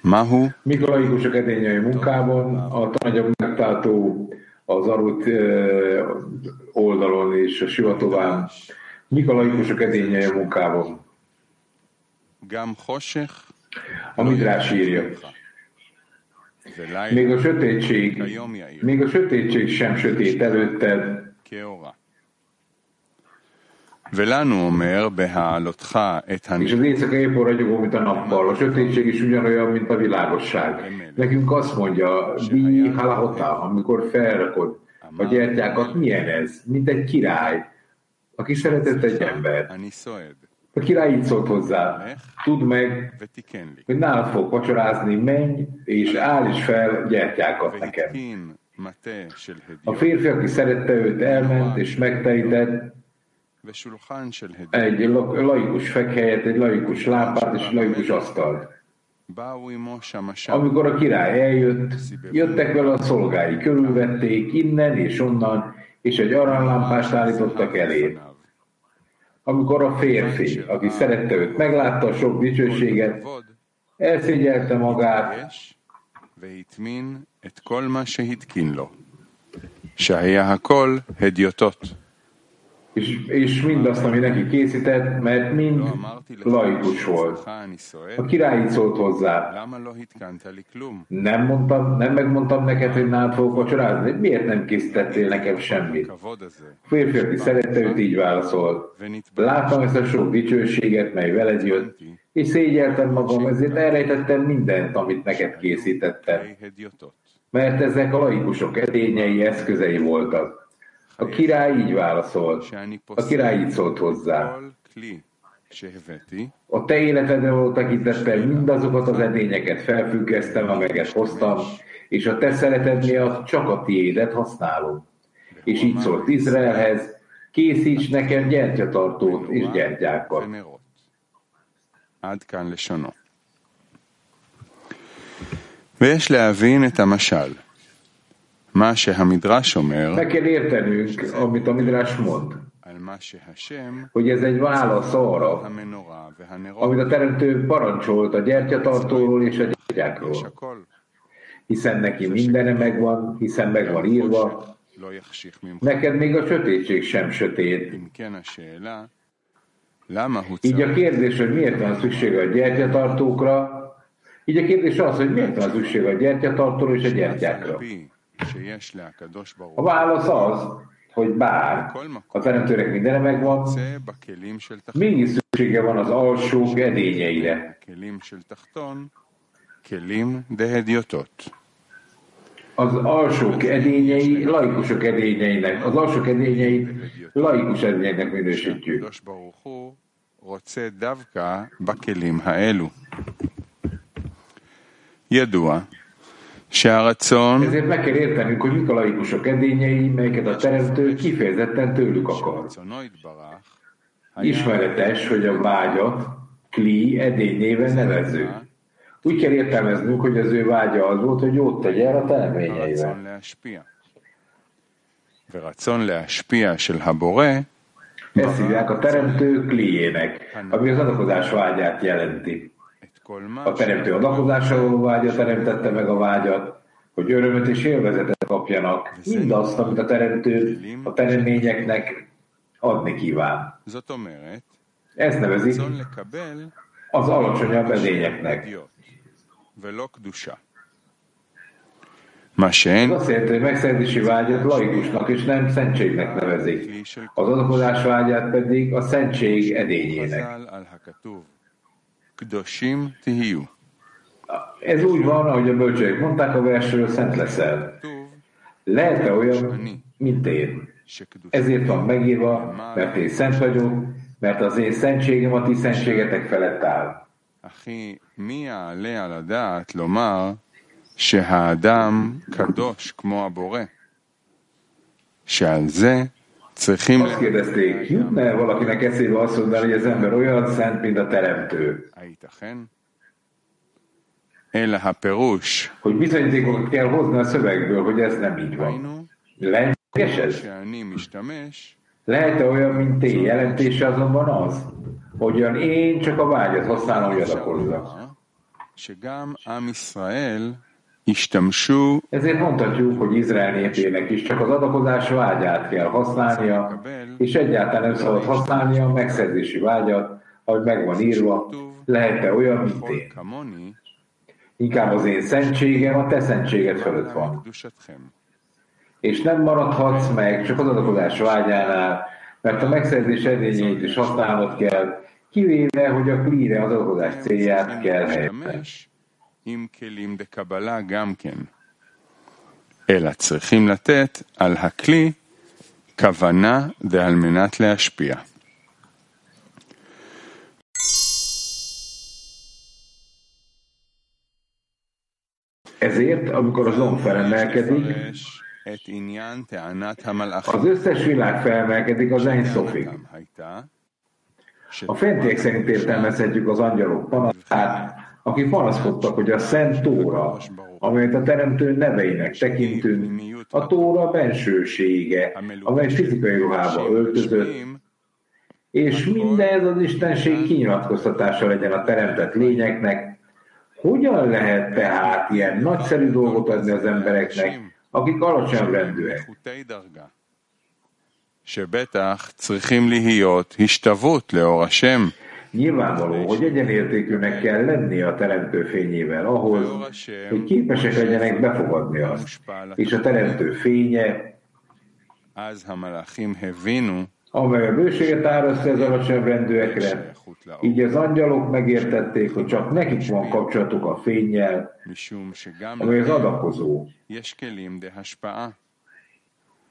Mahu. Mik a laikusok munkában, a tananyag megtartó az arut oldalon és a sivatován. Mik a laikusok munkában? Gam Hoshech. A Midrás írja. Még a sötétség, még a sötétség sem sötét előtted, ולנו אומר בהעלותך את és az éjszaka épp olyan ragyogó, mint a nappal. A sötétség is ugyanolyan, mint a világosság. Nekünk azt mondja, Bi halahota, amikor felrakod a gyertyákat, milyen ez? Mint egy király, aki szeretett egy ember. אני סועד, A király így szólt hozzá, tudd meg, ותיקן לי. hogy nálad fog vacsorázni, menj, és állíts fel gyertyákat nekem. והתקין מטה של A הדיוט férfi, aki szerette őt, elment és megterített ושולחן של הדיוט. egy la- laikus fekhelyet, egy laikus lámpát és egy laikus asztalt. באו עמו שמשם Amikor a király eljött, jöttek vele a szolgái, körülvették innen és onnan, és egy aranylámpást állítottak elé. Amikor a férfi, aki szerette őt, meglátta a sok dicsőséget, כבוד, elszégyelte magát, יש והטמין את כל מה שהתקין לו, שהיה הכל הדיוטות. és, és mindazt, ami neki készített, mert mind laikus volt. A király így szólt hozzá. Nem, mondtam, nem megmondtam neked, hogy nálad fogok vacsorázni? Miért nem készítettél nekem semmit? A férfi, aki szerette őt, így válaszolt. Láttam ezt a sok dicsőséget, mely veled jött, és szégyeltem magam, ezért elrejtettem mindent, amit neked készítettem. Mert ezek a laikusok edényei eszközei voltak. A király így válaszolt. שאני A király így szólt hozzá. כל כלי שהבאתי, A te életedre való tekintettel mindazokat az edényeket felfüggesztem, amelyeket hoztam, és a te szereted miatt csak a tiédet használom. És így szólt Izraelhez, készíts nekem gyertyatartót és gyertyákat. ונרות. עד כאן לשונו. ויש להבין את המשל. מה שהמדרש אומר Meg kell értenünk, amit a Midrás mond, על מה שהשם, hogy ez egy válasz arra, המנורה והנרות, amit a Teremtő parancsolt a gyertyatartóról és a יש gyertyákról. הכל, Hiszen neki mindene megvan, hiszen meg van írva, לא יחשיך ממך. neked még a sötétség sem sötét. אם כן השאלה, למה הוא Így a צריך kérdés, hogy miért van szükség a gyertyatartókra, így a kérdés az, hogy miért van szükség a gyertyatartóra és a gyertyákra. להקפיא שיש להקדוש ברוך A הוא válasz az, hogy bár a teremtőnek mindene megvan, רוצה בכלים של תחתון, mégis szüksége van az alsók edényeire. כלים של תחתון, כלים דהדיוטות. Az alsók edényei laikusok edényeinek, az alsók edényeit laikus edényeinek minősítjük. הקדוש ברוך הוא רוצה דווקא בכלים האלו. ידוע שהרצון ezért meg kell értenünk, hogy mik a laikusok edényei, melyeket a teremtő kifejezetten tőlük akar. Ismeretes, hogy a vágyat Kli edényével nevező. Úgy kell értelmeznünk, hogy az ő vágya az volt, hogy jót tegye el a tereményeivel. Ezt hívják a teremtő kliének, ami az adakozás vágyát jelenti. A teremtő adakozásra való vágya teremtette meg a vágyat, hogy örömöt és élvezetet kapjanak, mindazt, amit a teremtő a teremtményeknek adni kíván. Ez nevezik az alacsonyabb edényeknek. Ez azt jelenti, hogy megszerzési vágyat laikusnak és nem szentségnek nevezik, az adakozás vágyát pedig a szentség edényének. Ez úgy van, ahogy a bölcsők mondták a versről, szent leszel. כתוב Lehet-e olyan, mint én? שקדושה Ezért van megírva, mert én szent vagyok, mert az én szentségem a ti szentségetek felett áll. אחי, מי יעלה על הדעת לומר שהאדם קדוש כמו הבורא? שעל זה צריכים... azt kérdezték, jutna-e valakinek eszébe azt mondani, hogy az ember olyan szent, mint a teremtő? Hogy bizonyítékot kell hozni a szövegből, hogy ez nem így van. Lehetséges ez? lehet olyan, mint én? Jelentése azonban az, hogy hogyan én csak a vágyat használom, hogy adakozzak. Ezért mondhatjuk, hogy Izrael népének is csak az adakozás vágyát kell használnia, és egyáltalán nem szabad használnia a megszerzési vágyat, ahogy meg van írva, lehet-e olyan, mint én. Inkább az én szentségem a te szentséged fölött van. És nem maradhatsz meg csak az adakozás vágyánál, mert a megszerzés edényeit is használnod kell, kivéve, hogy a klíre az adakozás célját kell helyezni. להשתמש עם כלים דקבלה גם כן. אלא צריכים לתת על הכלי כוונה ועל מנת להשפיע. Ezért, amikor az zomb felemelkedik, לפרש את עניין טענת az המלאכים. összes világ felmelkedik az Ein Sofig. טענתם הייתה A fentiek szerint értelmezhetjük az angyalok panaszát, akik panaszkodtak, hogy a Szent Tóra, amelyet a Teremtő neveinek tekintünk, a Tóra bensősége, amely fizikai ruhába öltözött, és mindez az Istenség kinyilatkoztatása legyen a teremtett lényeknek. Hogyan lehet tehát ilyen nagyszerű dolgot adni az embereknek, akik alacsony rendűek? נחותי דרגה, שבטח צריכים להיות השתוות לאור השם, Nyilvánvaló, hogy egyenértékűnek kell lenni a teremtő fényével ahhoz, hogy képesek legyenek befogadni azt, és a teremtő fénye, amely a bőséget áraszt az alacsonyabb így az angyalok megértették, hogy csak nekik van kapcsolatuk a fényjel, amely az adakozó.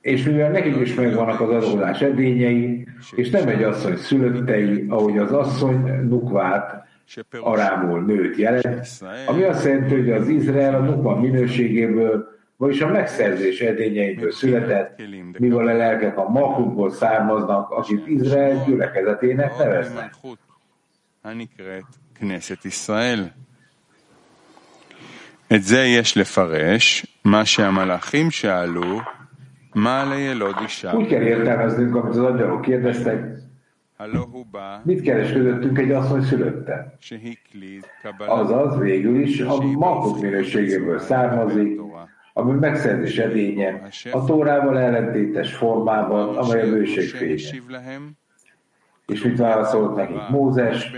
יש כלים דהשפעה, És mivel nekik is megvannak az adózás edényei, és nem egy asszony szülöttei, ahogy az asszony nukvát שפירוש arámul nőt jelent, ami azt jelenti, hogy az Izrael a nukva minőségéből, vagyis a megszerzés edényeiből született, mivel a lelkek a makukból származnak, akit Izrael gyülekezetének ועוד neveznek. ממלכות הנקראת כנסת ישראל. את זה יש לפרש, מה שהמלאכים שאלו, מה לילוד אישה, úgy kell értelmeznünk, amit az angyalok kérdeztek, mit keres közöttünk egy asszony szülötte? Azaz végül is a maguk minőségéből származik, ami megszerzés edénye, a tórával ellentétes formában, amely a bőség fénye. És mit válaszolt nekik? Mózes?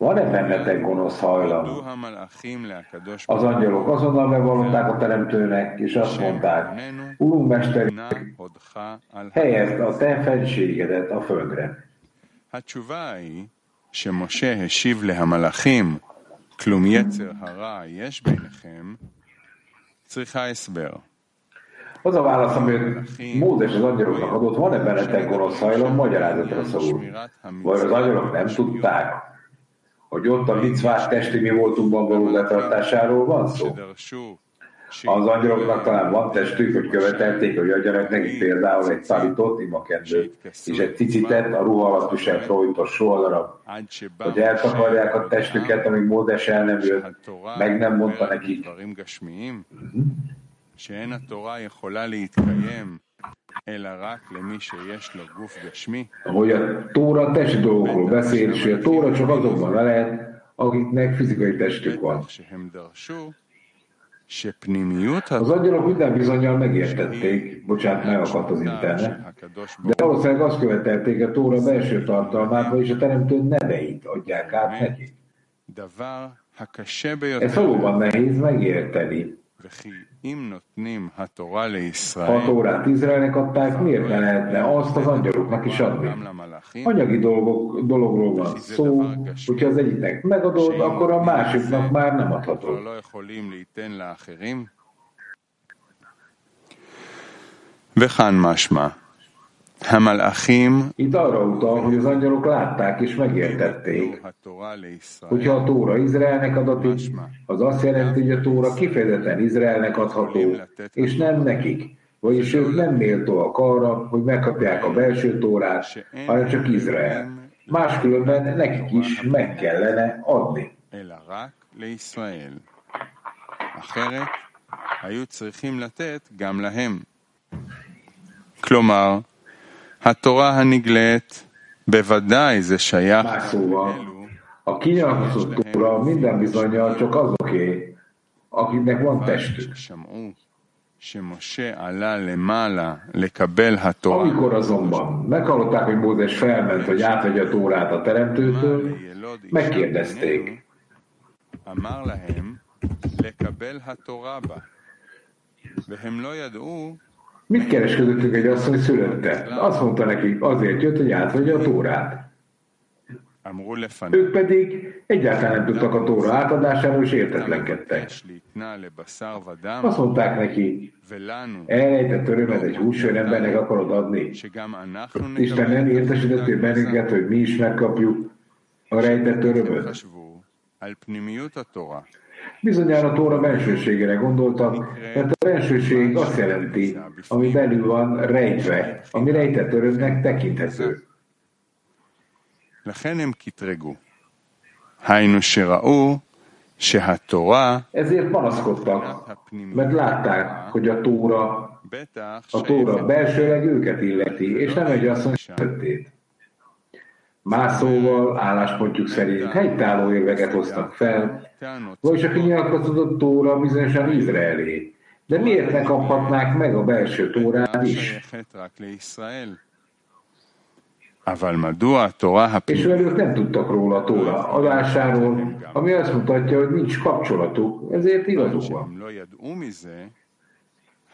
ביניכם, Van-e bennetek gonosz hajlam? הודו המלאכים להקדוש Az angyalok azonnal bevallották a teremtőnek, és azt mondták, Urunk Mester, נא הודך על helyezd a te fenségedet a földre. התשובה היא שמשה השיב להמלאכים, כלום יצר הרע יש ביניכם, צריכה הסבר. Az a válasz, amit Mózes az angyaloknak adott, van-e bennetek gonosz hajlam, magyarázatra szól. Vagy az angyalok nem tudták, hogy ott a micvás testi mi voltunkban való letartásáról van szó. Az angyaloknak talán van testük, hogy követelték, hogy adjanak nekik például egy szalitot, imakendőt és egy cicitet, a ruha alatt is elfolytott sohadarab, hogy eltakarják a testüket, amíg Módes el nem jött, meg nem mondta nekik. Ahogy a Tóra testi dolgokról beszél, és a Tóra csak azokban le lehet, akiknek fizikai testük van. Az angyalok minden bizonyal megértették, bocsánat, megakadt az internet, de valószínűleg azt követelték a Tóra belső tartalmát, vagyis a teremtő neveit adják át nekik. Ez valóban nehéz megérteni. וכי אם נותנים התורה Ha a לישראל, Tórát Izraelnek adták, miért ne lehetne azt az angyaloknak is adni? גם למלאכים, Anyagi dolgok, dologról van szó, hogyha az egyiknek megadod, akkor a másiknak már nem כבר adhatod. לא יכולים ליתן לאחרים? וכאן משמע, המלאכים Itt arra utal, hogy az angyalok látták és megértették, התורה לישראל, hogyha a Tóra Izraelnek adatik, az azt jelenti, hogy a Tóra kifejezetten Izraelnek adható, és nem nekik. Vagyis ők nem méltóak arra, hogy megkapják a belső Tórát, hanem csak Izrael. Máskülönben nekik is meg kellene adni. אלא רק לישראל. אחרת, היו צריכים לתת גם להם. כלומר, התורה הנגלית, בוודאי זה שייך Más szóval, לאלו A kinyilatkozott tóra minden bizonyal csak azoké, akiknek van testük. Amikor azonban meghallották, hogy Mózes felment, hogy átvegye a tórát a teremtőtől, megkérdezték. Mit kereskedöttük egy asszony szülötte? Azt mondta nekik, azért jött, hogy átvegye a tórát. Ők pedig egyáltalán nem tudtak a tóra átadásáról, és értetlenkedtek. Azt mondták neki, elrejtett örömet egy húsvér embernek akarod adni. Isten nem értesítettél bennünket, hogy mi is megkapjuk a rejtett örömöt. Bizonyára Tóra bensőségére gondoltam, mert a bensőség azt jelenti, ami belül van rejtve, ami rejtett örömnek tekinthető. Ezért panaszkodtak, mert látták, hogy a Tóra, a Tóra belsőleg őket illeti, és nem egy asszony sötét. Más szóval álláspontjuk szerint helytálló érveket hoztak fel, vagyis a kinyilatkozott Tóra bizonyosan Izraelé. De miért ne kaphatnák meg a belső Tórát is? És velük nem tudtak róla a Tóra adásáról, ami azt mutatja, hogy nincs kapcsolatuk, ezért igazuk van.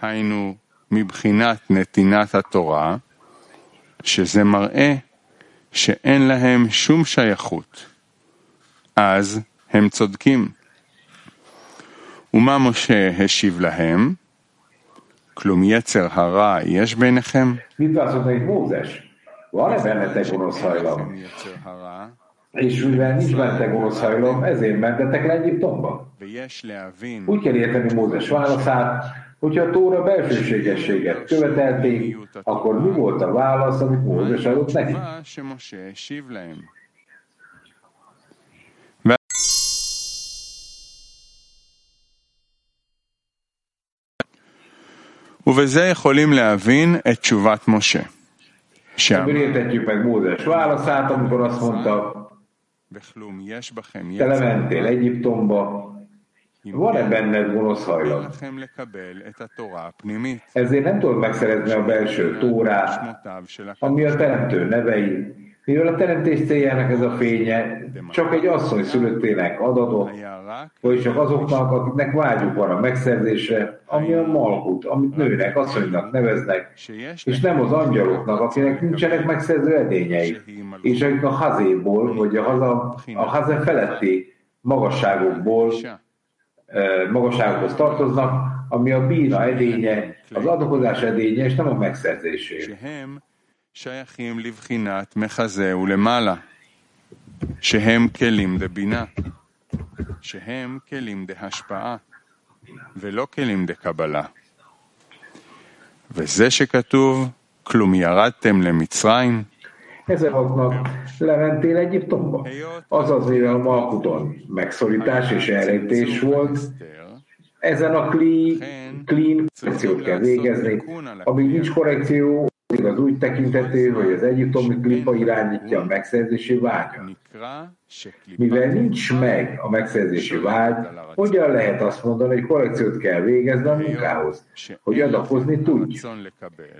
היינו מבחינת נתינת התורה, שזה מראה שאין להם שום שייכות. אז הם צודקים. ומה משה השיב להם? כלום יצר הרע יש ביניכם? Van-e bennetek gonosz hajlam? És mivel nincs bennetek gonosz hajlam, ezért mentetek le Egyiptomba? Úgy kell érteni Mózes válaszát, hogyha a Tóra belsőségességet követelték, akkor mi volt a válasz, amit Mózes adott neki? ובזה יכולים להבין את תשובת משה. Sem. értetjük meg Mózes válaszát, amikor azt mondta, te lementél Egyiptomba, van-e benned gonosz hajlam? Ezért nem tudod megszerezni a belső tórát, ami a teremtő nevei, mivel a teremtés céljának ez a fénye csak egy asszony szülöttének adatot, vagy csak azoknak, akiknek vágyuk van a megszerzésre, ami a malkut, amit nőnek, asszonynak neveznek, és nem az angyaloknak, akinek nincsenek megszerző edényei, és akik a hazéból, vagy a, haza, a haze feletti magasságokból, magasságokhoz tartoznak, ami a bína edénye, az adokozás edénye, és nem a megszerzésé. שייכים לבחינת מחזה ולמעלה, שהם כלים דבינה, שהם כלים דהשפעה, ולא כלים דקבלה. וזה שכתוב, כלום ירדתם למצרים, Ezen oknak lementél Egyiptomba. Azaz, mivel a Malkuton megszorítás és elrejtés volt, ezen a clean korrekciót kell végezni. Amíg nincs korrekció, az úgy tekintető, hogy az egyiptomi klipa irányítja a megszerzési vágyat. Mivel nincs meg a megszerzési vágy, hogyan lehet azt mondani, hogy korrekciót kell végezni a munkához, hogy adakozni tudj?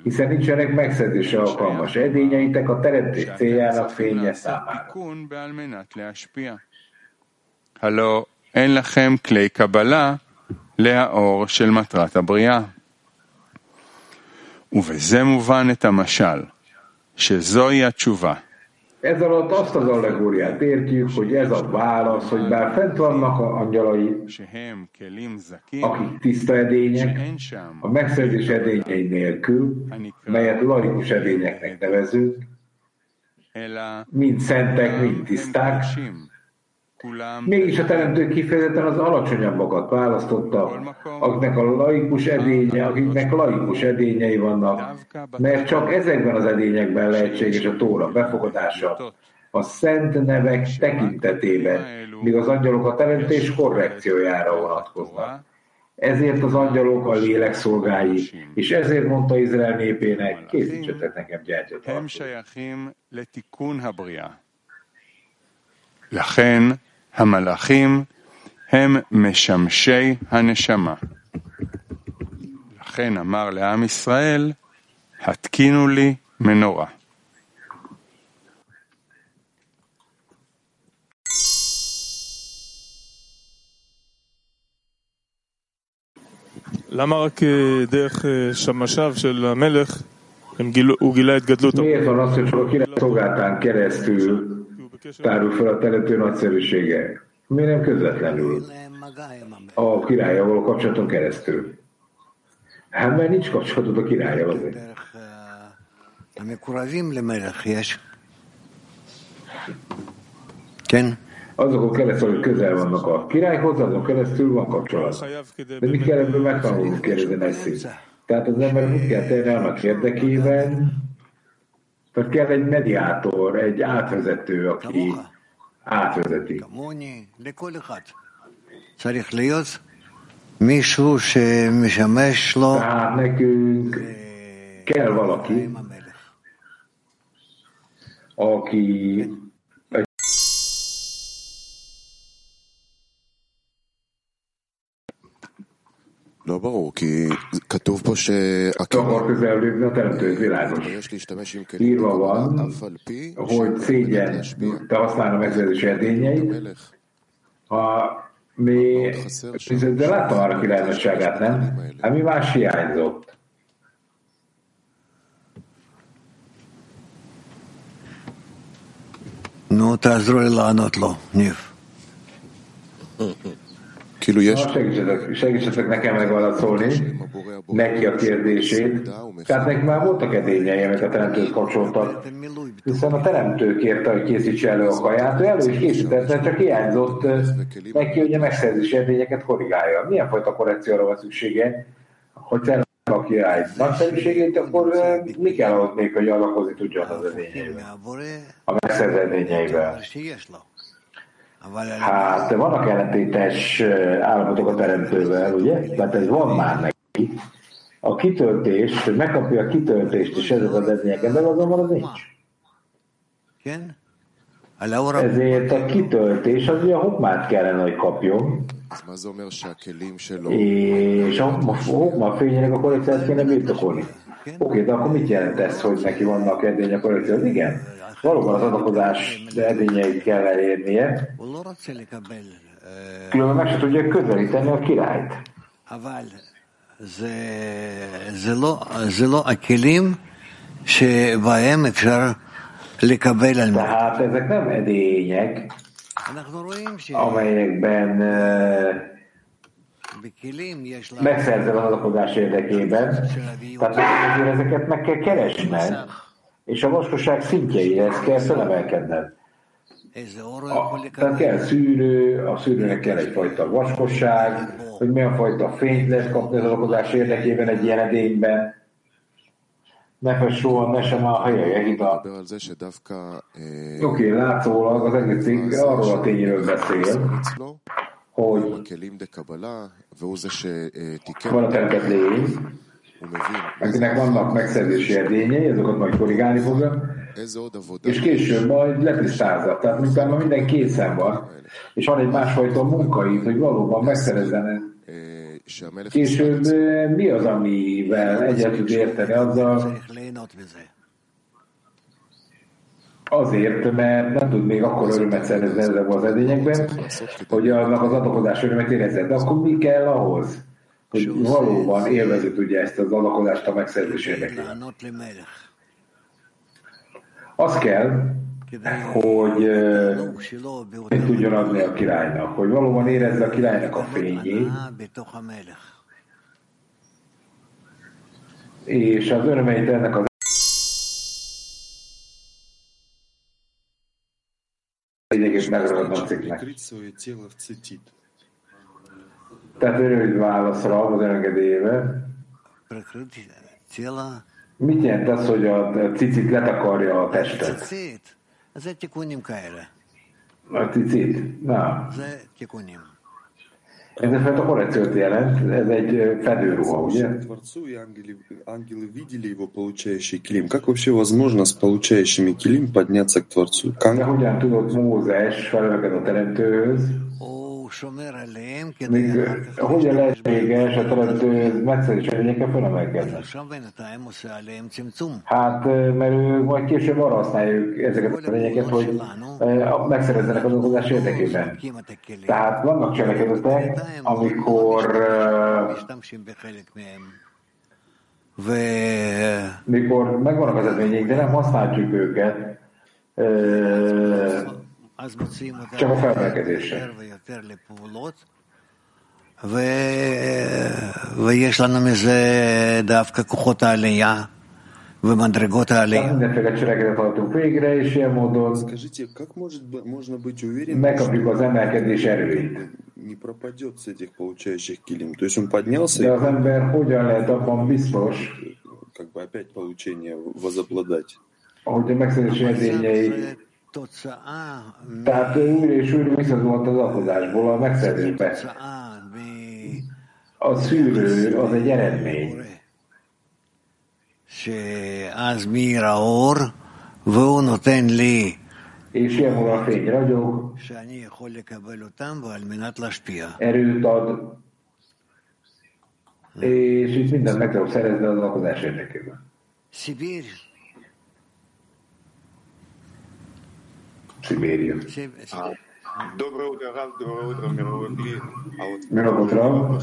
Hiszen nincsenek megszerzési alkalmas edényeitek a teremtés céljának fénye számára. הלא אין לכם כלי קבלה להאור של מטרת הבריאה. ובזה מובן את המשל, שזוהי התשובה. Ez alatt azt az allegóriát értjük, hogy ez a válasz, hogy bár fent vannak a angyalai, akik tiszta edények, a megszerzés edényei nélkül, melyet laikus edényeknek nevezünk, mind szentek, mind tiszták, Mégis a teremtő kifejezetten az alacsonyabbakat választotta, akiknek a laikus edénye, akiknek laikus edényei vannak, mert csak ezekben az edényekben lehetséges a tóra befogadása, a szent nevek tekintetében, míg az angyalok a teremtés korrekciójára vonatkoznak. Ezért az angyalok a lélek szolgái, és ezért mondta Izrael népének, készítsetek nekem gyertyot. המלאכים הם משמשי הנשמה. לכן אמר לעם ישראל, התקינו לי מנורה. למה רק אה, דרך אה, שמשיו של המלך הוא גילה את גדלות Miért van az, hogy csak a király szolgáltán keresztül הוא בקשר tárul fel a teremtő nagyszerűsége. Miért nem közvetlenül? A királya való kapcsolaton keresztül. Hát mert nincs kapcsolatod a királya azért. Ken? Azokon keresztül, hogy közel vannak a királyhoz, azon keresztül van kapcsolat. De mi kell ebből megtanulni, kérdezi Nessi. Tehát az ember mit kell tenni annak érdekében, tehát kell egy mediátor, egy átvezető, aki átvezeti. Tehát nekünk kell valaki, aki לא ברור, כי כתוב פה שהקימה, akar közel lépni a teremtő világos. ויש להשתמש עם כלים írva van, בקבלה, אף על פי hogy szégyen להשפיע. te használna a megszerzés edényeit, המלך, ha mi, de láttam arra királynosságát, nem? Hát mi más hiányzott? נו, תעזרו לי לענות Ha segítsetek, segítsetek nekem megválaszolni neki a kérdését. Tehát nekik már voltak edényei, amik a teremtőt kapcsoltak. Hiszen a teremtő kérte, hogy készítse elő a kaját, ő elő is készítette, csak hiányzott neki, hogy a megszerzési edényeket korrigálja. Milyen fajta korrekcióra van szüksége, hogy a király nagyszerűségét, akkor mi kell ahhoz még, hogy alakozni tudjon az edényeivel, a megszerzett edényeivel. Hát vannak ellentétes állapotok a teremtővel, ugye? Mert ez van már neki. A kitöltés, hogy megkapja a kitöltést, és ez az edmények ember, azonban az nincs. Ezért a kitöltés az ugye a hokmát kellene, hogy kapjon. És a hokma fényének a kollekciát kéne birtokolni. Oké, okay, de akkor mit jelent ez, hogy neki vannak edények a kollekciót? Igen valóban az adakozás eredményeit kell elérnie, különben meg se tudja közelíteni a királyt. Tehát ezek nem edények, amelyekben eh, megszerzel az adakozás érdekében. Tehát ezeket meg kell keresned és a vaskosság szintjeihez kell szelemelkedned. A, tehát kell szűrő, a szűrőnek kell egyfajta vaskosság, hogy milyen fajta fényt lehet kapni az alkodás érdekében egy ilyen edényben. Nefes soha, ne sem a haja hida. Oké, okay, látszólag az egész cikk arról a tényről beszél, hogy van a teremtett lény, akinek vannak megszerzési edényei, azokat majd korrigálni fogja, és később majd letisztázza. Tehát miután minden készen van, és van egy másfajta munkait, hogy valóban megszerezzen Később eh, mi az, amivel egyet tud érteni? Azzal Azért, mert nem tud még akkor örömet szerezni ezekben az edényekben, hogy annak az adakozás örömet érezze. De akkor mi kell ahhoz? hogy valóban élvezni tudja ezt az adakozást a megszerzés érdekében. Az kell, hogy mit tudjon adni a királynak, hogy valóban érezze a királynak a fényét, és az örömeit ennek az lényegét megragadna a cikknek. Tehát örülj válaszra az engedélyével. Mit jelent az, hogy a cicit letakarja a testet? A cicit? Na. Ez egyfajta korrekciót jelent, ez egy fedőruha, ugye? Творцу и ангелы, ангелы видели его, получающий килим. Как вообще возможно с получающими килим подняться к Творцу? Как... Hogyan tudott Mózes felelőket a teremtőhöz? még eh, hogyan lehetséges eh, a teremtő megszerzés erényekkel fölemelkedni? Hát, eh, mert ő majd később arra használja ezeket a erényeket, hogy megszerezzenek az okozás érdekében. Tehát vannak cselekedetek, amikor mikor megvannak az eredmények, de nem használjuk őket, eh, אז מוציאים אותם csak a felmelkedésre. יותר ויותר לפעולות, ו... ויש לנו מזה דווקא כוחות העלייה ומדרגות Tehát העלייה. mindenféle cselekedet hajtunk végre, és ilyen módon Скажите, как может, быть- можно быть уверен, megkapjuk az emelkedés erőit. не пропадет с этих получающих килим? То есть он поднялся, De и az ember hogyan lehet abban biztos, как бы опять получение возобладать? Tehát újra és újra visszazuhant az alkozásból a megszerzésbe. A szűrő az egy eredmény. Az mira or, vónoten li. És ilyenkor a fény ragyog, erőt ad, és itt minden meg tudok szerezni az alkozás érdekében. Тимирьев. А. Доброе утро, Рав, доброе утро, мировой мир. А вот мировой утро.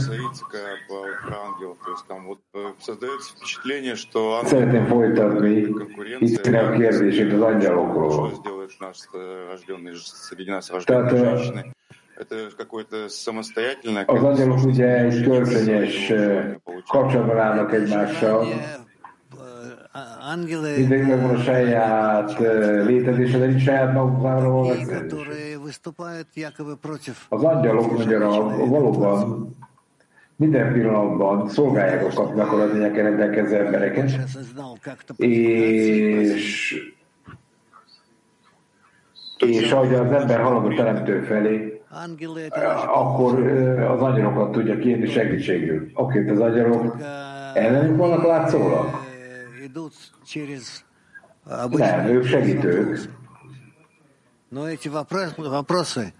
про ангелов, то есть там вот э, создается впечатление, что ангелы конкуренция, что сделаешь наш э, рожденный, среди нас рожденные женщины. Это какое-то самостоятельное... я angyalok ugye egy kölcsönös kapcsolatban állnak egymással, Mindenkinek van a saját eh, létezése, de nincs saját magukra Az angyalok magyarul valóban minden pillanatban szolgálják kapnak a lények rendelkező embereket, és és ahogy az ember halad a teremtő felé, eh, akkor eh, az angyalokat tudja kérni segítségül. Oké, az angyalok ellenük vannak látszólag? Э, idут через ők segítők. Но эти вопросы, вопросы,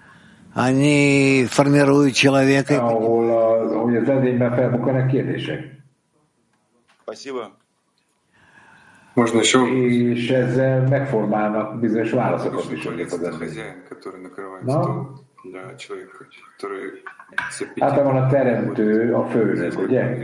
они формируют человека. ahol a, hogy az edényben felbukkanak kérdések. Спасибо. Можно еще És ezzel megformálnak bizonyos válaszokat is mondjuk az ember. хозяин, который накрывает Да. стол Általában a hát teremtő a főnök, ugye?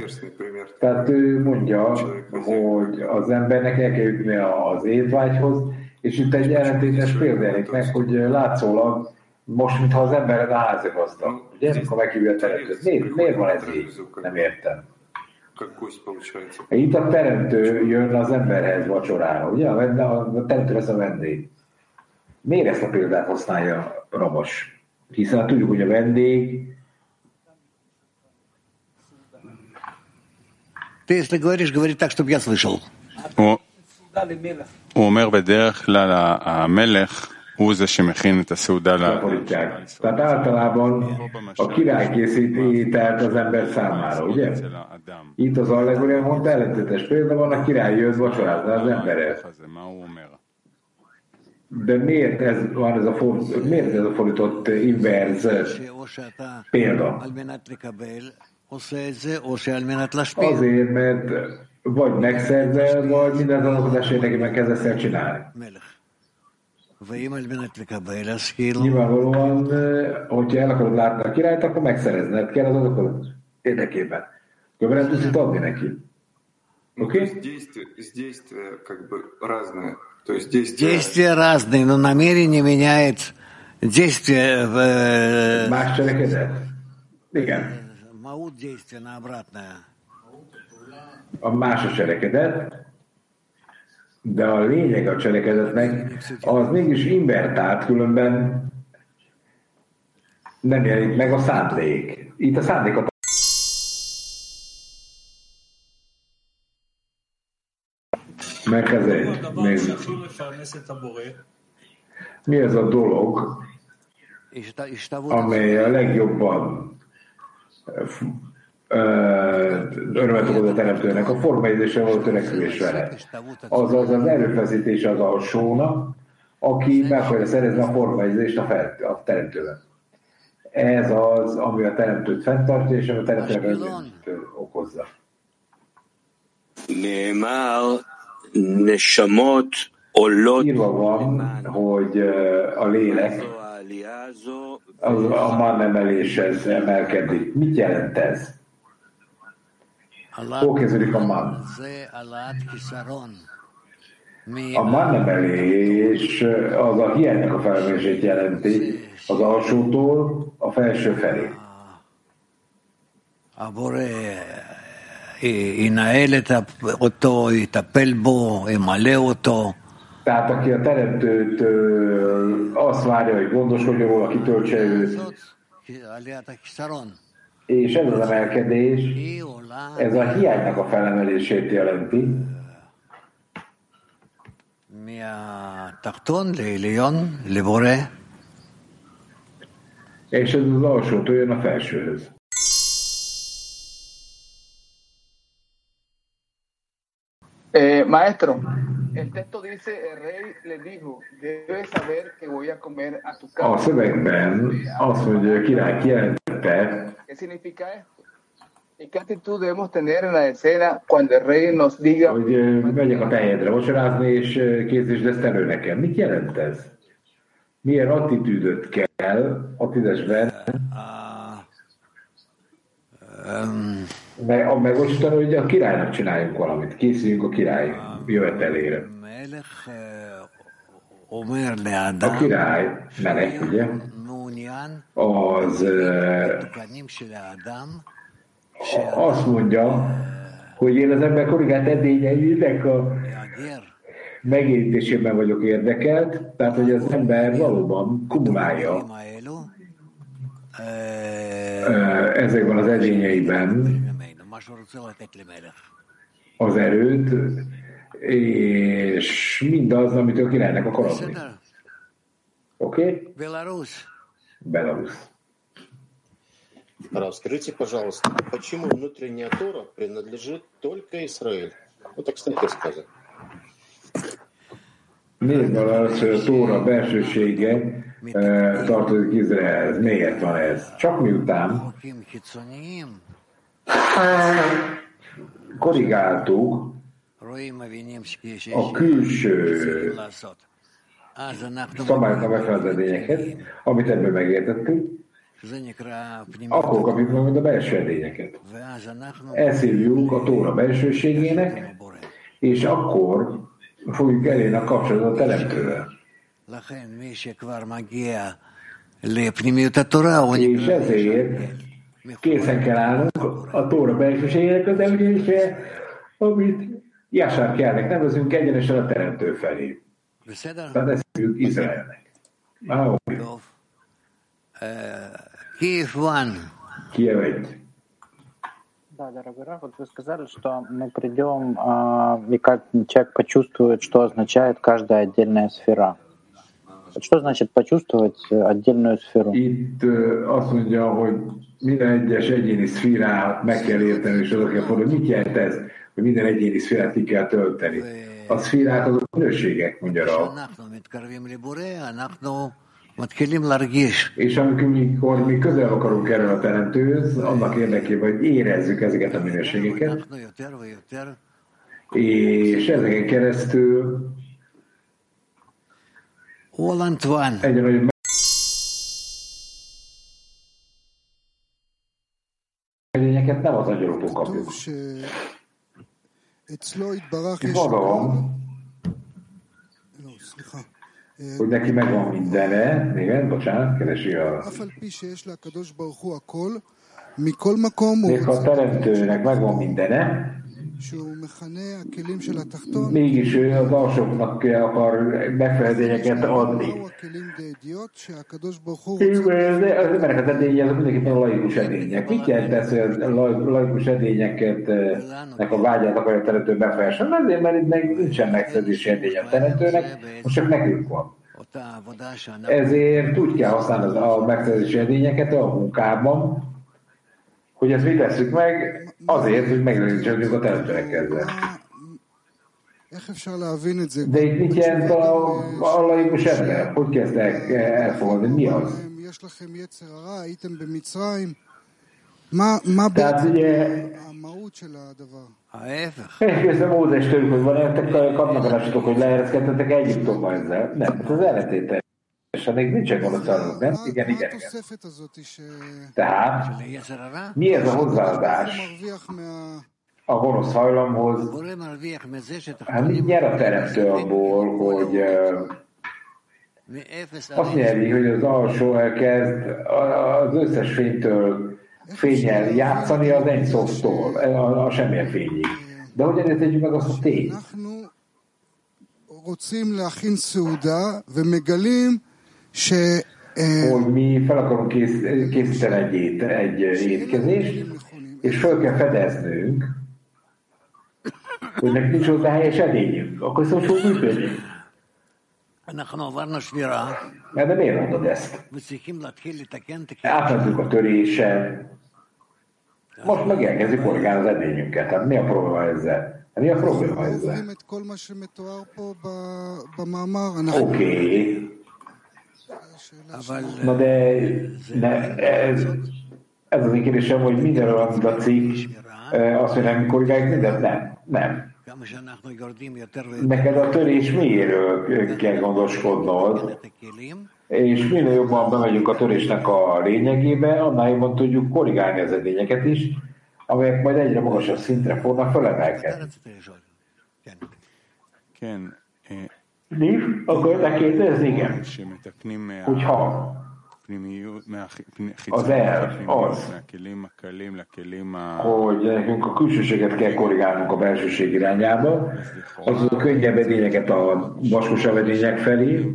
Tehát ő mondja, hogy az embernek el kell jutnia az étvágyhoz, és itt egy ellentétes példánik meg, hogy látszólag most, mintha az ember rázagazda, ugye, amikor meghívja a teremtőt. Miért, miért van ez így? Nem értem. Itt a teremtő jön az emberhez vacsorára, ugye? A teremtő lesz a vendég. Miért ezt a példát használja Rabas? Hiszen tudjuk, hogy a vendég Ты, если говоришь, говори так, чтобы я слышал. הוא הוא אומר בדרך כלל ה- המלך הוא זה שמכין את הסעודה ל... fordítják. Tehát általában a király készít ételt az ember számára, ugye? אצל האדם. Itt az allegória mondta, ellentétes példa van, a király jött vacsorázni az emberhez. De miért ez van ez a, for, miért ez a fordított inverz példa? Azért, mert vagy megszerzel, vagy minden gondolkodás érdekében kezdesz el csinálni. Nyilvánvalóan, hogyha el akarod látni a királyt, akkor megszerezned kell az azokat érdekében. Köbben tudsz adni neki. Oké? Okay? То есть действие... действия разные, но намерение меняет действие, э, Más cselekedet? Igen. маут действия на обратное. A más a cselekedet, de a lényeg a cselekedetnek az mégis invertált, különben nem jelenik meg a szándék. Itt a szándékot megkezdeni. Hát nézd. Mi ez a dolog, amely a legjobban örömet okoz a teremtőnek, a formaidésre való törekvés vele. Azaz az erőfeszítése az alsónak, aki meg akarja szerezni a formaidést a, fel, a teremtőben. Ez az, ami a teremtőt fenntartja, és a teremtőnek okozza. Némál Írva van, hogy a lélek az a man emeléshez emelkedik. Mit jelent ez? Hol kezdődik a man? A man emelés az a hiánynak a felemelését jelenti az alsótól a felső felé. Tehát aki a teremtőt azt várja, hogy gondoskodjon róla, kitöltse őt. És ez az emelkedés, ez a hiánynak a felemelését jelenti. És ez az alsótól jön a felsőhöz. Eh, maestro, el texto dice, el rey le dijo, debes saber que voy a comer a tu casa. A szövegben azt mondja, a király kijelentette. ¿Qué significa esto? ¿Y qué actitud debemos tener en la escena cuando el rey nos diga... Hogy megyek a tejedre vacsorázni, és készítsd ezt elő nekem. Mit jelent ez? Milyen attitűdöt kell a tízesben? Um, meg, megosítani, hogy a királynak csináljunk valamit, készüljünk a király jövetelére. A király, meleg, ugye, az azt mondja, hogy én az ember korrigált edényeinek a megértésében vagyok érdekelt, tehát hogy az ember valóban kumulálja ezekben az edényeiben az erőt, és mindaz, amit ők királynak akar adni. Oké? Okay? Belarus. Belarus. Расскажите, пожалуйста, почему внутренняя Тора принадлежит только Израиль? Вот так, кстати, сказать. Miért van az, hogy a Tóra belsősége e, tartozik Izraelhez? Miért van ez? Csak miután korrigáltuk a külső szabályoknak megfelelő amit ebből megértettünk, akkor kapjuk meg a belső edényeket. Ezt hívjuk a tóra belsőségének, és akkor fogjuk elérni a kapcsolatot a teremtővel. És ezért készen kell állnunk a tóra belsőségének az emlése, amit Jasár kellnek nevezünk egyenesen a teremtő felé. Tehát ezt hívjuk Izraelnek. Киев Ван. Киев egy. Да, дорогой Раф, вот вы сказали, что мы придем, и как человек почувствует, что означает каждая отдельная сфера. Что значит почувствовать отдельную сферу? Itt azt mondja, hogy minden egyes egyéni szférát meg kell érteni, és oda kell fordulni. Mit jelent ez, hogy minden egyéni szférát ki kell tölteni? A szférák azok minőségek, mondja Rav. És amikor mi közel akarunk erről a teremtőhöz, annak érdekében, hogy érezzük ezeket a minőségeket, és ezeken keresztül egyre nagyobb eredményeket nem az agyalótól kapjuk. Valóban, hogy neki megvan mindene, igen, bocsánat, keresi a... Még ha a teremtőnek megvan mindene, Mégis ő az alsóknak akar megfelelőeket adni. Az emberek az edények, azok mindenképpen laikus edények. Mit jelent ez, hogy a laikus edényeket nek a vágyát akarja a teremtő befolyásolni? Azért, mert itt meg nincsen megszerzési edény a teremtőnek, most csak nekünk van. Ezért úgy kell használni a megszerzési edényeket a munkában, hogy ezt mit tesszük meg? Azért, hogy megjelenítsük a teremtőekkel. De itt mit jelent a, a laikus ember? Hogy kezdtek elfogadni? Mi az? Tehát ugye Megkérdezte Mózes tőlük, hogy van nektek kapnak hogy leereszkedtetek Egyiptomba ezzel. Nem, hát az ellentétes. És még nincsen gonosz nem? Igen, igen, igen. Tehát, mi ez a hozzáadás a gonosz hajlamhoz? Hát mit nyer a teremtő abból, hogy azt nyeri, hogy az alsó elkezd az összes fénytől fényel játszani az Ensoftól, a, a semmilyen fényig. De hogyan értetjük meg azt a tényt? Hogy mi fel akarunk kész, készíteni egy, ét, egy étkezést, és fel kell fedeznünk, hogy nekünk nincs hozzá helyes edényünk. Akkor szóval hogy működik. Mert de miért mondod ezt? Átmentünk a törésen, most meg elkezdjük korrigálni az edényünket. Tehát mi a probléma ezzel? Mi a probléma ezzel? Oké. Okay. Na de, de ez, ez az én kérdésem, hogy mindenről, amit a cikk, azt mondja, hogy korrigáljuk mindent? Nem. Nem. Neked a törés miért kell gondoskodnod, és minél jobban bemegyünk a törésnek a lényegébe, annál jobban tudjuk korrigálni az edényeket is, amelyek majd egyre magasabb szintre fognak felemelkedni. Mi? Akkor megkérdezni? Igen. Hogyha az el az, hogy nekünk a külsőséget kell korrigálnunk a belsőség irányába, az a könnyebb edényeket a vaskosabb edények felé,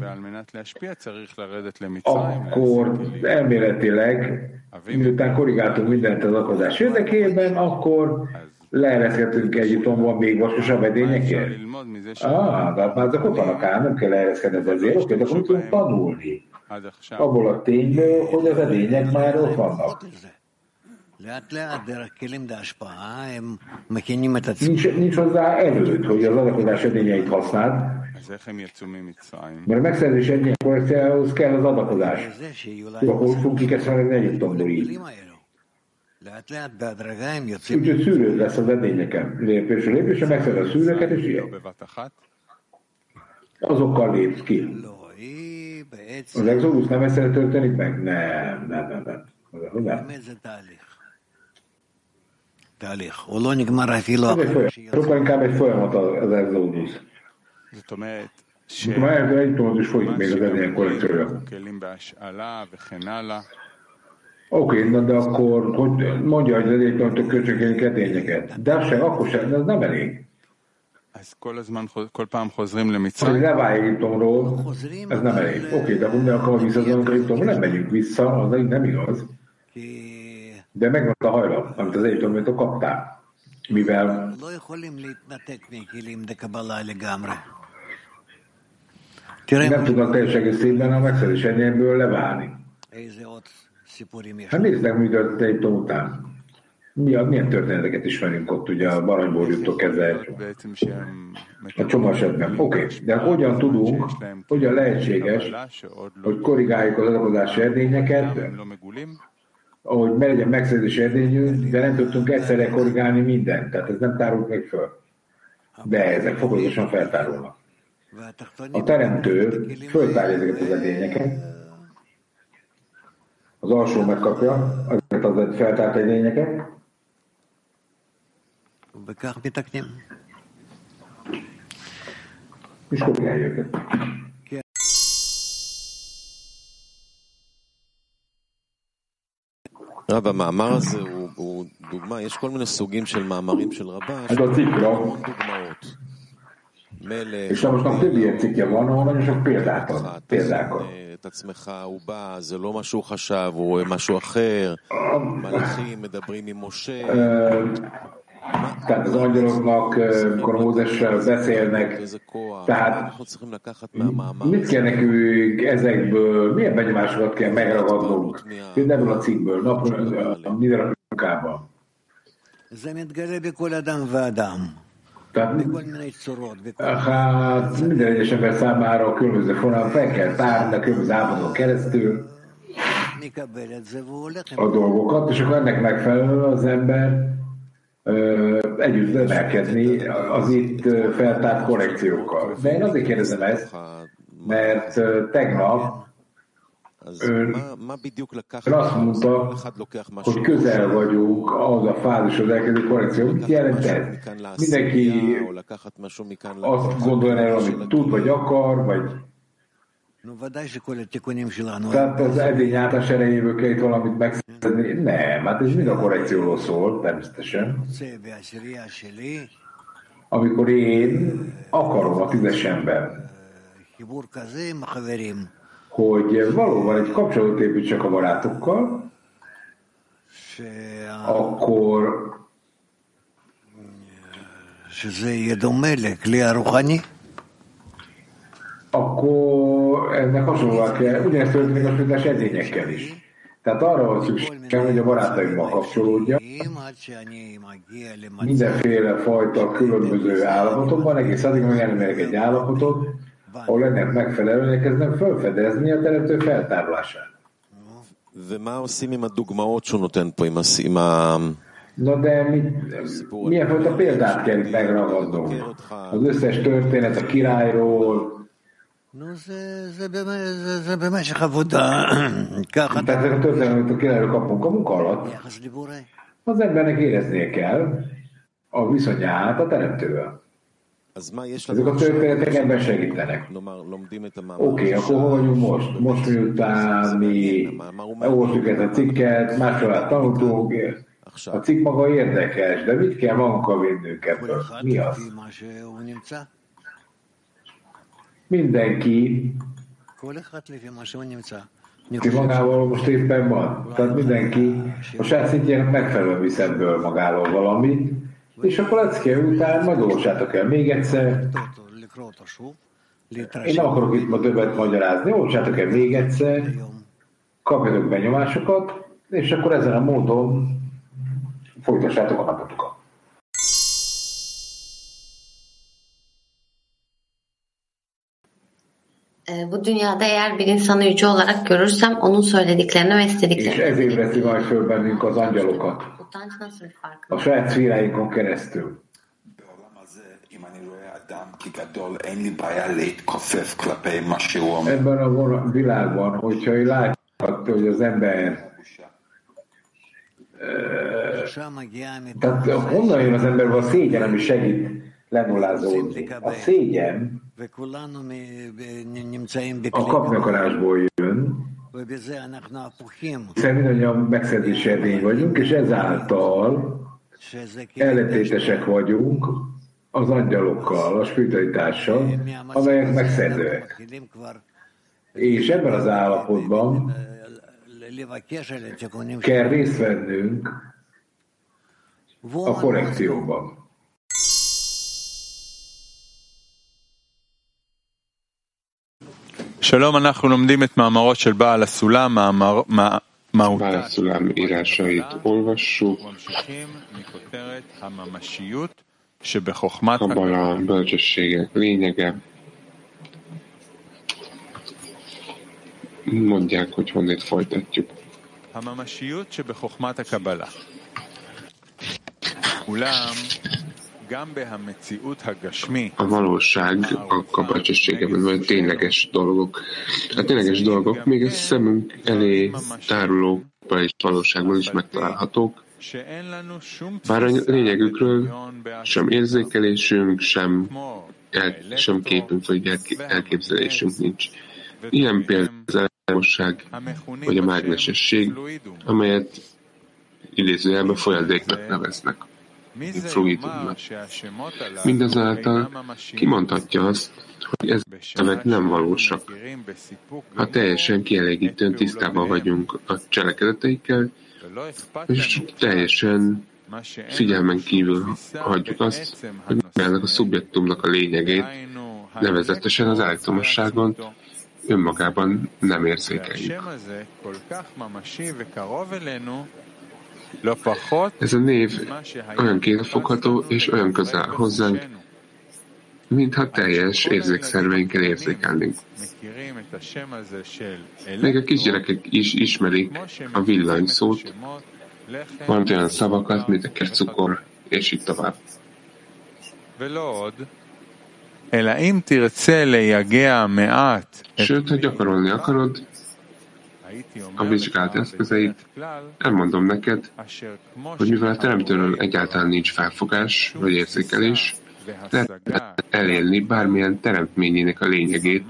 akkor elméletileg, miután korrigáltunk mindent az akadás érdekében, akkor leereszkedtünk Egyiptomban még vaskosabb edényekért? Ah, de hát már azok ott vannak ám, nem kell leereszkedni ezért, oké, de akkor tudunk tanulni abból a tényből, hogy az edények már ott vannak. Nincs, nincs hozzá előtt, hogy az adakozás edényeit használd, mert a megszerzés edények korrekciához kell az adakozás. Akkor fogunk kikezdeni Egyiptomból így. Úgyhogy szűrő lesz az edényeken. Lépésről lépésre megszerez a szűrőket, és ilyen. Azokkal lépsz ki. Az exodus nem ezt történik meg? Nem, nem, nem, nem. nem. Sokkal inkább egy folyamat az exodus. Már egy tovább is folyik még az edények korrekciója. Oké, okay, de akkor hogy mondja, hogy az egyébként kölcsönként edényeket. De az sem, akkor sem, ez nem elég. Hogy leválj Egyiptomról, ez nem elég. Oké, okay, de akkor mi akar visszazolni Egyiptomról, nem megyünk vissza, az nem igaz. De megvan a hajlam, amit az Egyiptomtól kaptál. Mivel nem tudnak teljes egészében a megszerzés ennyiből leválni. Hát meg, mi történt Egyiptom után mi a, milyen történeteket ismerünk ott, ugye a baranyborjútól kezdve a csomó esetben. Oké, okay. de hogyan tudunk, hogyan lehetséges, hogy korrigáljuk az adakozási erdényeket, hogy ne legyen megszerzési erdényünk, de nem tudtunk egyszerre korrigálni mindent, tehát ez nem tárult még föl. De ezek fokozatosan feltárulnak. A teremtő föltárja ezeket az edényeket, az alsó megkapja ezeket az feltárt edényeket, וכך מתקנים. רב, המאמר הזה הוא, הוא דוגמה, יש כל מיני סוגים של מאמרים של רבה, יש המון דוגמאות. מלך, את עצמך, הוא בא, זה לא מה שהוא חשב, הוא רואה משהו אחר, מלאכים מדברים עם משה, tehát az angyaloknak, amikor Mózessel beszélnek, tehát mit kell nekünk ezekből, milyen benyomásokat kell megragadnunk, például a cikkből, nap, minden matkában. Tehát, hát minden egyes ember számára a különböző formában fel kell tárni a különböző álmodon keresztül a dolgokat, és akkor ennek megfelelően az ember ö, együtt növelkedni az itt feltárt korrekciókkal. De én azért kérdezem ezt, mert tegnap Ön, mondta, hogy közel vagyunk ahhoz a fázishoz elkezdő korrekció. Mit jelent ez? Mindenki azt gondolja erről, amit tud, vagy akar, vagy tehát az edény általános erejéből kell itt valamit megszerzni. Nem, hát ez mind a korrekcióról szól, természetesen. Amikor én akarom a tízesemben, hogy valóban egy kapcsolatot építsek a barátokkal, akkor akkor ennek hasonlóan kell, ugyanezt történik a spirituális edényekkel is. Tehát arra van szükség, hogy a barátaimmal kapcsolódjak, mindenféle fajta különböző állapotokban, egész addig, hogy elmegyek egy állapotot, ahol ennek megfelelően elkezdem felfedezni a teremtő feltárlását. Na de mit, milyen fajta példát kell itt megragadnunk? Az összes történet a királyról, tehát ezek a történetek a királyról kapunk a munka alatt. Az embernek éreznie kell a viszonyát a teremtővel. Ezek a történetek ebben segítenek. Oké, okay, akkor hol vagyunk most? Most miután mi olvastuk ezt a cikket, máshol tanultunk, a cikk maga érdekes, de mit kell magunkkal vinnünk ebből? Mi az? Mindenki ki magával most éppen van. Tehát mindenki a saját szintjén megfelelően visz ebből magával valamit, és akkor lecke után majd olvassátok el még egyszer. Én nem akarok itt ma többet magyarázni, olvassátok el még egyszer, kapjatok benyomásokat, és akkor ezen a módon folytassátok a napotokat. Bu dünyada eğer bir insanı yüce olarak görürsem onun söylediklerini ve És istediklerini ez ébreszti majd föl bennünk az angyalokat. A saját szféráinkon keresztül. Ebben a világban, hogyha én látható, hogy az ember ö, tehát honnan jön az ember, a szégyen, ami segít lenullázódni. A szégyen a kapnyakarásból jön, hiszen mindannyian megszerzési edény vagyunk, és ezáltal ellentétesek vagyunk az angyalokkal, a spiritualitással, amelyek megszerzőek. És ebben az állapotban kell részt vennünk a korrekcióban. שלום, אנחנו לומדים את מאמרות של בעל הסולם, מאמר, מה. בעל הסולם írásait olvassuk, ממשיכים מכותרת הממשיות שבחוכמת abban a bölcsességek lényege. Mondják, hogy honnét folytatjuk. הממשיות שבחוכמת הקבלה. אולם a valóság a kapacségességeben van tényleges dolgok. A tényleges dolgok még a szemünk elé tárulókban és valóságban is megtalálhatók, bár a lényegükről sem érzékelésünk, sem, el, sem képünk vagy elképzelésünk nincs. Ilyen például az elmosság vagy a mágnesesség, amelyet idézőjelben folyadéknak neveznek. Fruitumnak. Mindazáltal kimondhatja azt, hogy ezek nevek nem valósak. Ha teljesen kielégítően tisztában vagyunk a cselekedeteikkel, és teljesen figyelmen kívül hagyjuk azt, hogy ennek a szubjektumnak a lényegét, nevezetesen az elektromosságon önmagában nem érzékeljük. Ez a név olyan kézfogható és olyan közel hozzánk, mintha teljes érzékszerveinkkel érzékelnénk. Még a kisgyerekek is ismerik a villanyszót, van olyan szavakat, mint a kercukor, és így tovább. Sőt, ha gyakorolni akarod a vizsgált eszközeit, elmondom neked, hogy mivel a teremtőről egyáltalán nincs felfogás vagy érzékelés, lehet elérni bármilyen teremtményének a lényegét,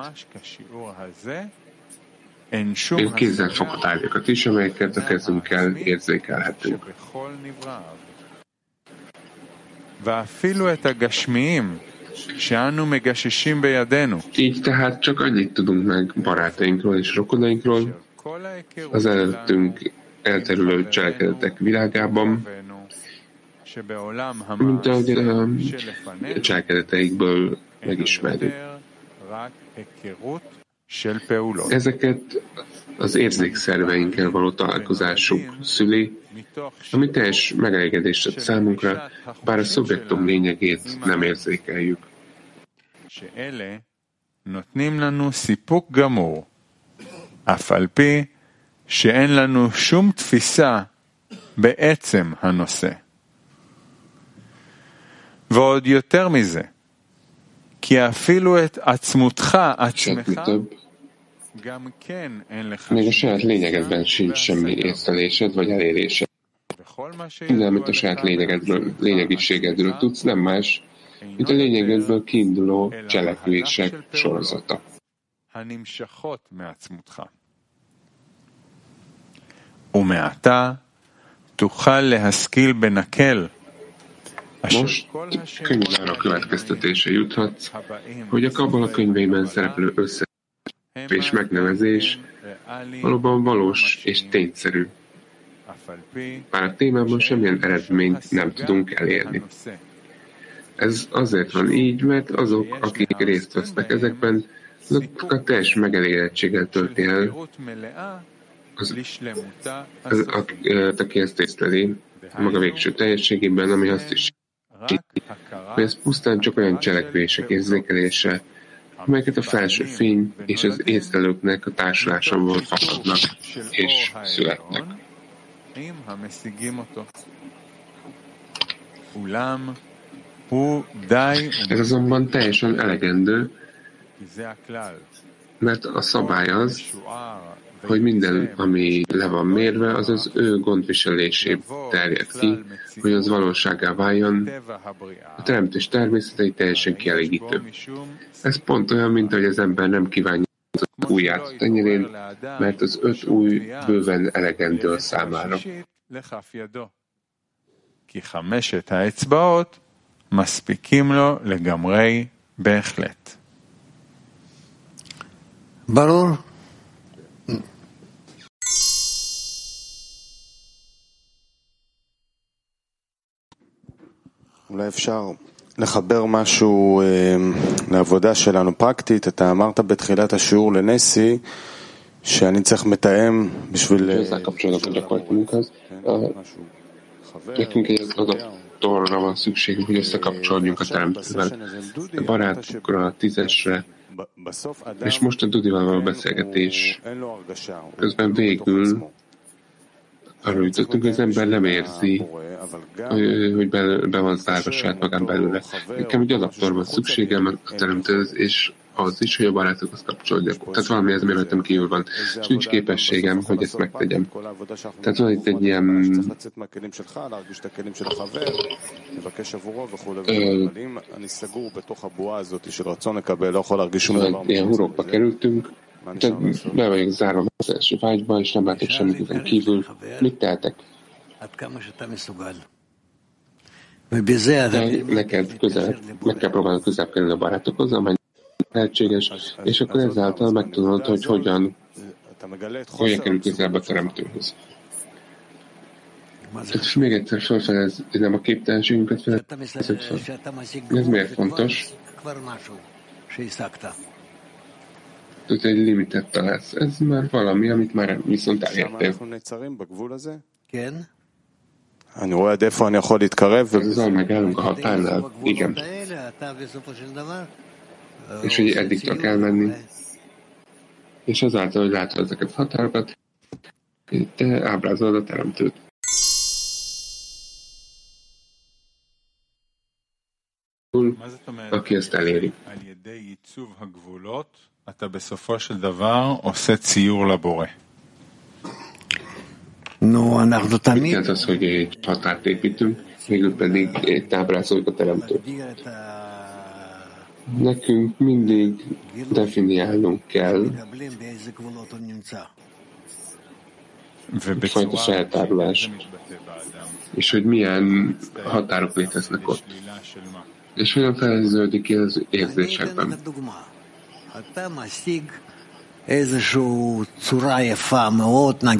még kézzel fogott ágyakat is, amelyeket a kezünkkel érzékelhetünk. Így tehát csak annyit tudunk meg barátainkról és rokonainkról, az előttünk elterülő cselekedetek világában, mint ahogy a cselekedeteikből megismerjük. Ezeket az érzékszerveinkkel való találkozásunk szüli, ami teljes megelégedést számunkra, bár a szubjektum lényegét nem érzékeljük. אף על פי שאין לנו שום תפיסה בעצם הנושא. ועוד יותר מזה, כי אפילו את עצמותך, עצמך, גם כן אין לך Még a saját lényegedben sincs semmi észlelésed vagy elérésed. Minden, amit a saját lényegedből, lényegiségedről tudsz, nem más, mint a lényegedből kiinduló cselekvések sorozata. ומעתה תוכל להשכיל בנקל most könnyen arra következtetése juthatsz, hogy a Kabala könyveiben szereplő össze és megnevezés valóban valós és tényszerű. Bár a témában semmilyen eredményt nem tudunk elérni. Ez azért van így, mert azok, akik részt vesznek ezekben, azok a teljes megelégedettséggel tölti el az, az, aki ezt észleli maga végső teljességében, ami azt is hogy ez pusztán csak olyan cselekvések érzékelése, amelyeket a felső fény és az észlelőknek a társulásomból fakadnak és születnek. Ez azonban teljesen elegendő, mert a szabály az, hogy minden, ami le van mérve, az az ő gondviselésé terjed ki, hogy az valóságá váljon, a teremtés természetei teljesen kielégítő. Ez pont olyan, mint hogy az ember nem kívánja az ujját a tenyerén, mert az öt új bőven elegendő a számára. כי חמשת האצבעות מספיקים לו לגמרי בהחלט. ברור. אולי אפשר לחבר משהו לעבודה שלנו פרקטית. אתה אמרת בתחילת השיעור לנסי שאני צריך מתאם בשביל... Nekünk egy adaptorra van szükségünk, hogy összekapcsolódjunk a teremtővel, a barátokra, a tízesre, és most a Dudival való beszélgetés közben végül arra jutottunk, hogy az ember nem érzi, hogy be, be van zárva saját magán belőle. Nekem egy adaptor van szükségem a teremtőhöz, és az is, hogy a barátokhoz kapcsolódjak. Tehát valami ez rajtam kívül van, és nincs képességem, hogy ezt megtegyem. Tehát van itt egy ilyen ilyen hurokba kerültünk, tehát be vagyok zárva az első vágyba, és nem látok semmit ezen kívül. Mit tehetek? Neked közel, meg kell próbálnod közel kerülni a barátokhoz, amely lehetséges, és akkor ezáltal megtudod, hogy hogyan, hogyan kerül közelebb a teremtőhöz. És még egyszer nem a képtelenségünket felezett fel. Ez miért fontos? Tehát egy limitet találsz. Ez már valami, amit már viszont elértél. Azzal megállunk a határnál? Igen és hogy eddig csak menni És azáltal, hogy látod ezeket a határokat, te ábrázolod a teremtőt. Hm, aki ezt eléri. No, Mit jelent az, hogy egy határt építünk, végül pedig tábrázoljuk a teremtőt? Nekünk mindig definiálnunk kell egyfajta feltárulás, és hogy milyen határok léteznek ott. És hogyan fejeződik ki az érzésekben.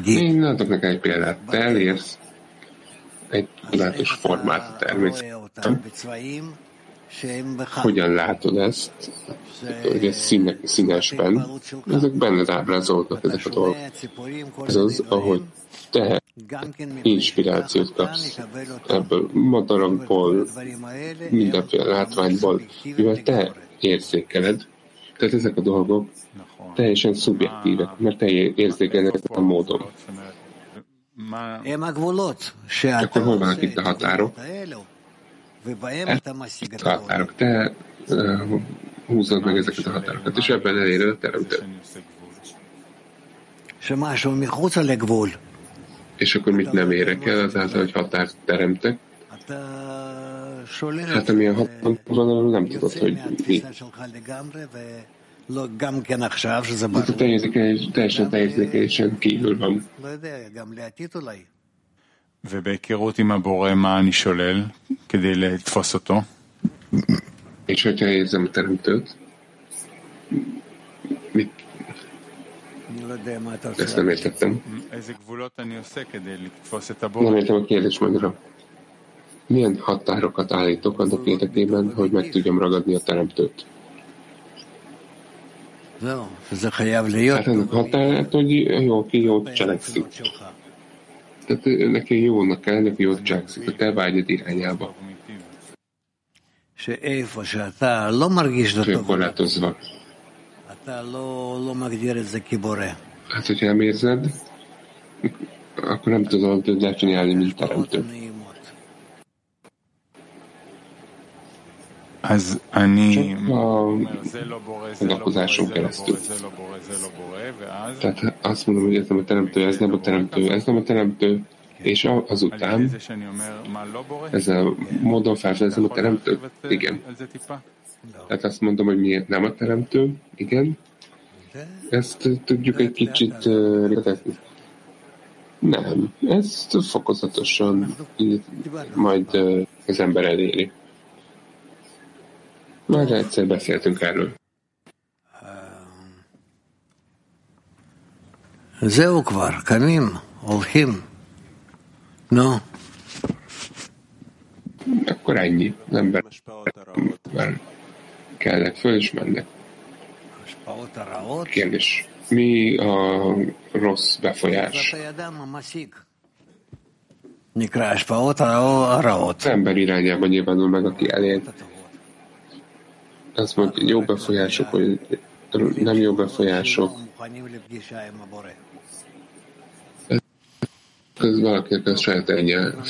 Én adok neked egy példát. Te elérsz egy tudatos formát a természetben. Hogyan látod ezt? Hogy ez színe, színesben. Ezek benned ábrázolnak ezek a dolgok. Ez az, ahogy te inspirációt kapsz ebből madarakból, mindenféle látványból, mivel te érzékeled, tehát ezek a dolgok teljesen szubjektívek, mert te érzékeled a módon. Akkor hol vannak itt a határok? Itt a határok. Te uh, húzod meg ezeket a határokat, és ebben eléred a teremtőt. És akkor mit nem érek el azáltal, hogy határt teremtek? Hát ami a határon van, nem tudod, hogy mi. Ez a teljesen, teljesen teljesen kívül van. ובהיכרות עם הבורא, מה אני שולל כדי לתפוס אותו? És hogyha érzem a teremtőt, mit? Ezt nem értettem. Nem értem a kérdés magyarra. Milyen határokat állítok annak érdekében, hogy meg tudjam ragadni a teremtőt? Hát ennek határát, hogy jó, ki jót cselekszik. Tehát neki jónak kell, neki jót cselekszik, a te vágyad irányába. korlátozva. Hát, hogyha nem érzed, akkor nem tudod definiálni, mint teremtő. csak a gondolkozásunk keresztül. Tehát azt mondom, hogy ez nem a teremtő, ez nem a teremtő, ez nem a teremtő, és azután ezzel módon felfedezem a teremtő. Igen. Tehát azt mondom, hogy miért nem a teremtő. Igen. Ezt tudjuk egy kicsit részletezni. Nem, ezt fokozatosan majd az ember eléri. Már egyszer beszéltünk erről. זהו כבר, קמים, הולכים. נו. Akkor ennyi. Az ember már kellett föl, és mennek. Kérdés. Mi a rossz befolyás? Az ember irányában nyilvánul meg, aki elér azt mondja, jó befolyások, vagy nem jó befolyások. Ez valakinek a saját ennyi